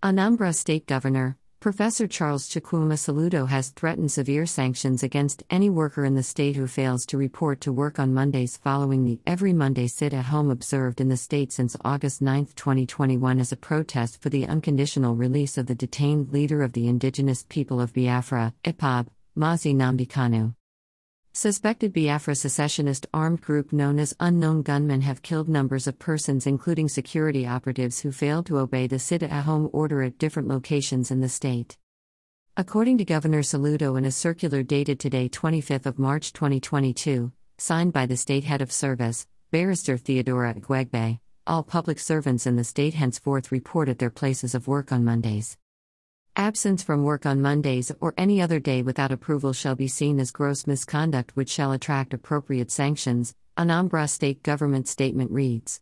Anambra State Governor, Professor Charles Chukwuma Soludo has threatened severe sanctions against any worker in the state who fails to report to work on Mondays following the Every Monday sit at home observed in the state since August 9, 2021, as a protest for the unconditional release of the detained leader of the indigenous people of Biafra, IPOB, Mazi Nnamdi Kanu. Suspected Biafra secessionist armed group known as Unknown Gunmen have killed numbers of persons, including security operatives who failed to obey the sit at home order at different locations in the state. According to Governor Soludo in a circular dated today, 25th of March 2022, signed by the state head of service, Barrister Theodora Igwegbe, all public servants in the state henceforth report at their places of work on Mondays. Absence from work on Mondays or any other day without approval shall be seen as gross misconduct which shall attract appropriate sanctions, Anambra State Government statement reads.